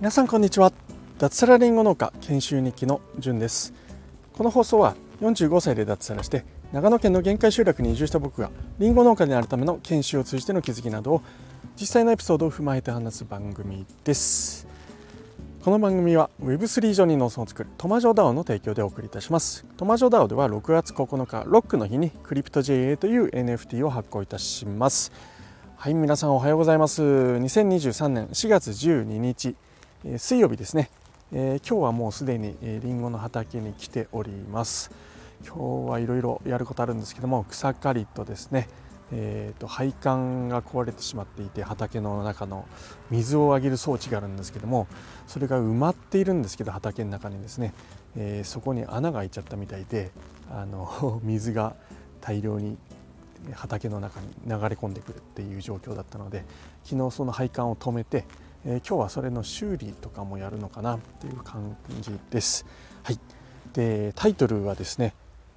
皆さんこんにちは。脱サラリンゴ農家研修日記のじゅんです。この放送は45歳で脱サラして長野県の限界集落に移住した僕がリンゴ農家になるための研修を通じての気づきなどを実際のエピソードを踏まえて話す番組です。この番組は Web3 上に農村を作るトマジョダオの提供でお送りいたします。トマジョダオでは6月9日ロックの日にクリプト JA という NFT を発行いたします。はい皆さんおはようございます。2023年4月12日え水曜日ですね、えー、今日はもうすでにりんごの畑に来ております。今日はいろいろやることあるんですけども草刈りとですねえーと、配管が壊れてしまっていて畑の中の水をあげる装置があるんですけどもそれが埋まっているんですけど畑の中にですね、えー、そこに穴が開いちゃったみたいであの 水が大量に畑の中に流れ込んでくるっていう状況だったので昨日その配管を止めてえー、今日はそれの修理とかもやるのかなっていう感じです。はい、でタイトルはですね、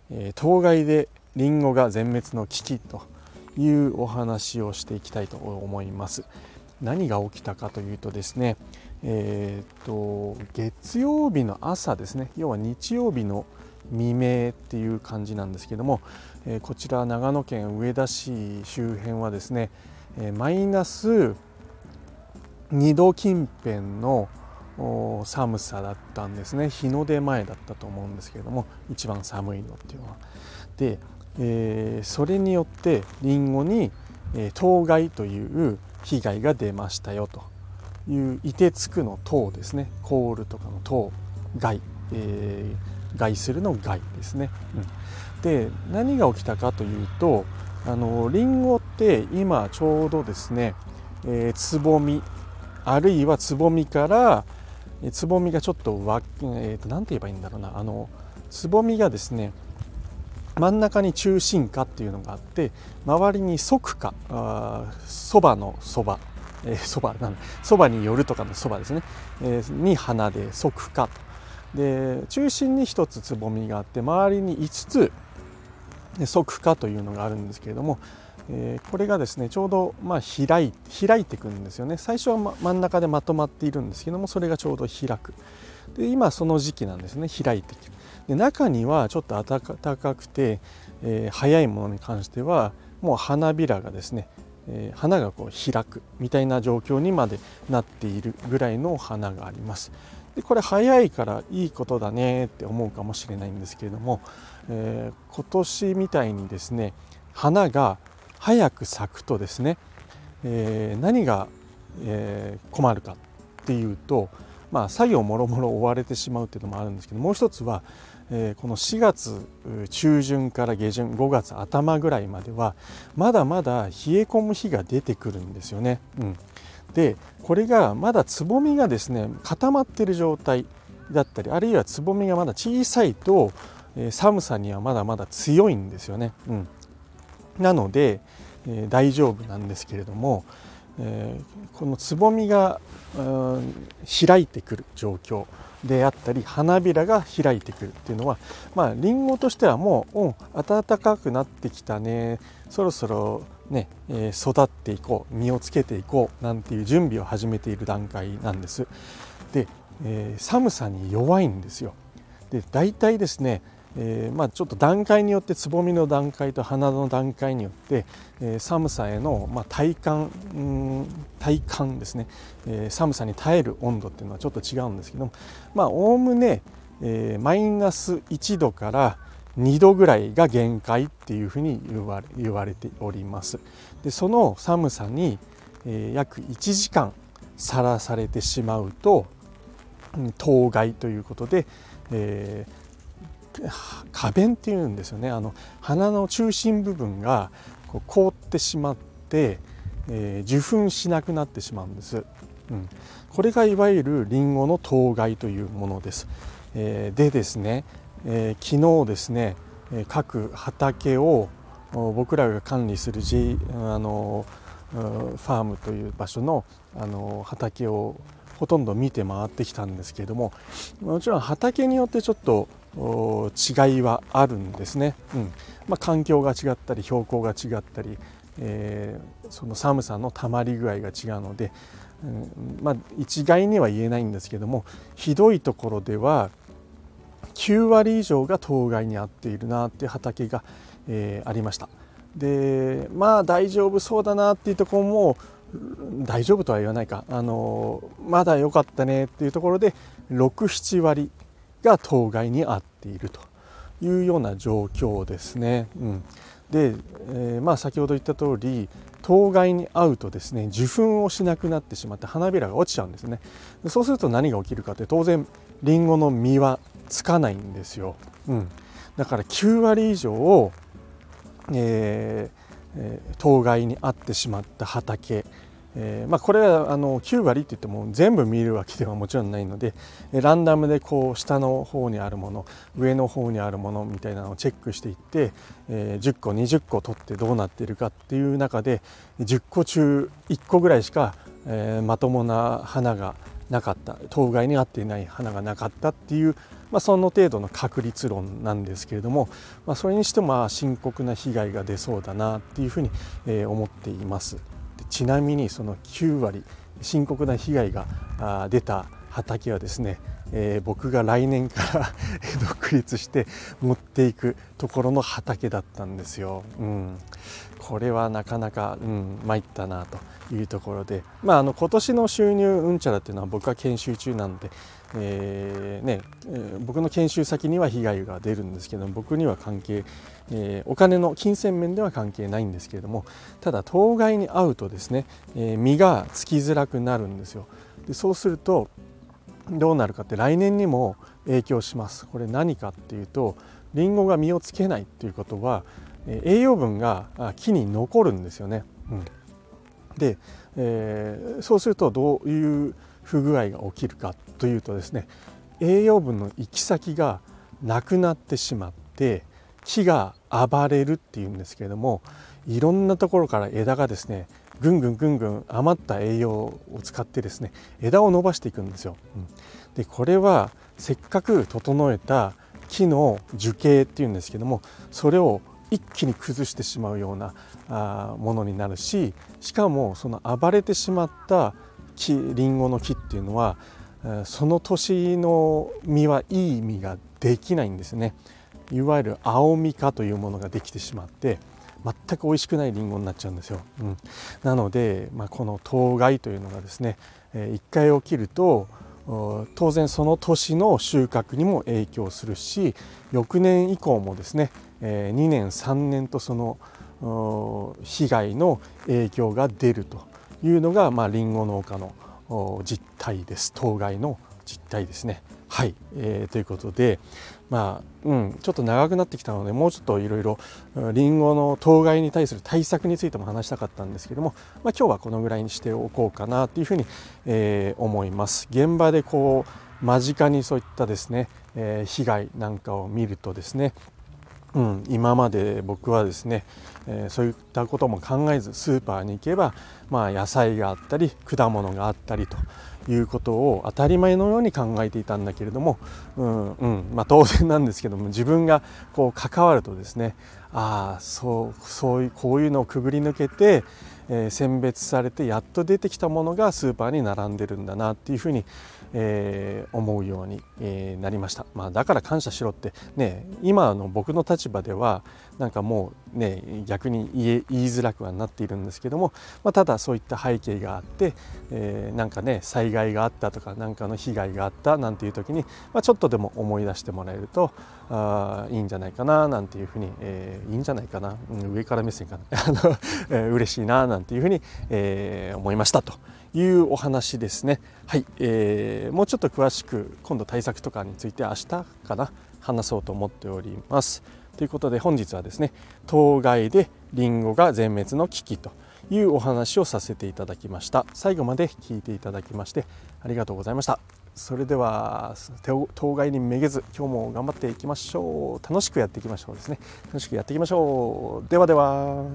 えー、当該でリンゴが全滅の危機というお話をしていきたいと思います。何が起きたかというとですね、えーと、と月曜日の朝ですね要は日曜日の未明っていう感じなんですけども、え、こちら長野県上田市周辺はですね、え、マイナス2度近辺の寒さだったんですね。日の出前だったと思うんですけれども一番寒いのっていうのは。で、えー、それによってりんごに、えー、当該という被害が出ましたよという凍てつくの糖ですね。コールとかの糖害、えー、害するの害ですね。うん、で何が起きたかというとあのリンゴって今ちょうどですね、えー、つぼみあるいはつぼみからつぼみがちょっとわ、えー、と何て言えばいいんだろうな。あのつぼみがですね真ん中に中心花っていうのがあって周りに側花そばのそばそばなんそばによるとかのそばですね、えー、に花で側花。とで中心に1つつぼみがあって周りに5つ側花というのがあるんですけれどもえー、これがですねちょうどま開い開いていくんですよね。最初は、ま、真ん中でまとまっているんですけどもそれがちょうど開く。で今その時期なんですね。開いてきるで中にはちょっと暖かくて、えー、早いものに関してはもう花びらがですね、えー、花がこう開くみたいな状況にまでなっているぐらいの花があります。でこれ早いからいいことだねって思うかもしれないんですけれども、えー、今年みたいにですね花が早く咲くとですね、えー、何が、えー、困るかっていうと、まあ、作業もろもろ追われてしまうっていうのもあるんですけどもう一つは、えー、この4月中旬から下旬5月頭ぐらいまではまだまだ冷え込む日が出てくるんですよね。うん、でこれがまだつぼみがですね固まってる状態だったりあるいはつぼみがまだ小さいと、え寒さにはまだまだ強いんですよね。うん、なので、えー、大丈夫なんですけれども、えー、このつぼみが、うん、開いてくる状況であったり花びらが開いてくるっていうのはまありんごとしてはもう、うん、暖かくなってきたねそろそろね、えー、育っていこう実をつけていこうなんていう準備を始めている段階なんです。で、えー、寒さに弱いんですよ。で大体ですねえー、まあ、ちょっと段階によってつぼみの段階と花の段階によって、えー、寒さへの、まあ、体感うん体感ですね、えー、寒さに耐える温度っていうのはちょっと違うんですけどもまあおおむね、えマイナス1度から2度ぐらいが限界っていうふうに言われ言われております。でその寒さに、え約1時間さらされてしまうと当該ということで、えー花弁っていうんですよね。あの花の中心部分がこう凍ってしまって、えー、受粉しなくなってしまうんです、うん、これがいわゆるリンゴの当該というものです、えー、でですね、えー、昨日ですね各畑を僕らが管理する、J、あのファームという場所のあの畑をほとんど見て回ってきたんですけれどももちろん畑によってちょっと違いはあるんですね、うん。まあ、環境が違ったり標高が違ったり、えー、その寒さのたまり具合が違うので、うん、まあ一概には言えないんですけどもひどいところでは9割以上が当該に合っているなっていう畑が、えー、ありました。でまあ大丈夫そうだなっていうところも大丈夫とは言わないか。あのまだ良かったねっていうところで67割が当該に合っているというような状況ですね。うん、で、えー、まあ、先ほど言った通り当該に合うとですね受粉をしなくなってしまって花びらが落ちちゃうんですね。そうすると何が起きるかって当然りんごの実はつかないんですよ、うん、だから9割以上を、えーえー、当該に合ってしまった畑えー、まあ、これはあの9割って言っても全部見るわけではもちろんないのでランダムでこう下の方にあるもの上の方にあるものみたいなのをチェックしていって、えー、10個20個取ってどうなってるかっていう中で10個中1個ぐらいしか、えー、まともな花がなかった当該に合っていない花がなかったっていう、まあ、その程度の確率論なんですけれども、まあ、それにしても深刻な被害が出そうだなっていうふうに、思っています。ちなみにその9割深刻な被害が出た畑はですね、えー、僕が来年から 独立して持っていくところの畑だったんですよ。うん、これはなかなか、うん、参ったなというところで、まあ、あの今年の収入うんちゃらっていうのは僕は研修中なので、えーねえー、僕の研修先には被害が出るんですけど僕には関係、えー、お金の金銭面では関係ないんですけれどもただ当該に合うとですね、えー、実がつきづらくなるんですよ。でそうするとどうなるかって来年にも影響します。これ何かっていうとりんごが実をつけないっていうことは栄養分が木に残るんですよね、うん、で、えー、そうするとどういう不具合が起きるかというとですね栄養分の行き先がなくなってしまって木が暴れるっていうんですけれどもいろんなところから枝がですねぐんぐんぐんぐん余った栄養を使ってですね枝を伸ばしていくんですよ。うん、でこれはせっかく整えた木の樹形っていうんですけどもそれを一気に崩してしまうようなあものになるししかもその暴れてしまった木リンゴの木っていうのはその年の実はいい実ができないんですねいわゆる青みかというものができてしまって全く美味しくないりんごになっちゃうんですよ、うん、なので、まあ、この当該というのがですね、え、1回起きると当然その年の収穫にも影響するし翌年以降もですね、え、2年3年とその被害の影響が出るというのが、まあ、リンゴ農家の実態です。当該の実態ですね。はい、えー、ということで、まあうん、ちょっと長くなってきたのでもうちょっといろいろりんごの当該に対する対策についても話したかったんですけども、まあ、今日はこのぐらいにしておこうかなというふうに、えー、思います。現場でこう間近にそういったですね、えー、被害なんかを見るとですねうん、今まで僕はですね、えー、そういったことも考えずスーパーに行けば、まあ、野菜があったり果物があったりということを当たり前のように考えていたんだけれども、うんうんまあ、当然なんですけども自分がこう関わるとですねああそうそういうこういうのをくぐり抜けて、え、選別されてやっと出てきたものがスーパーに並んでるんだなっていうふうに、え、思うように、え、なりました、まあ、だから感謝しろってね今の僕の立場ではなんかもうね逆に言いづらくはなっているんですけども、まあ、ただそういった背景があって、えー、なんかね災害があったとか何かの被害があったなんていう時に、まあ、ちょっとでも思い出してもらえるとあいいんじゃないかななんていうふうに、えー、いいんじゃないかな、うん、上から目線かな あの、えー、嬉しいななんていうふうに、えー、思いましたと。いうお話ですね。はい、えー、もうちょっと詳しく今度対策とかについて明日かな話そうと思っております。ということで本日はですね当該でリンゴが全滅の危機というお話をさせていただきました最後まで聞いていただきましてありがとうございましたそれでは当該にめげず今日も頑張っていきましょう。楽しくやっていきましょうですね。楽しくやっていきましょう。ではでは。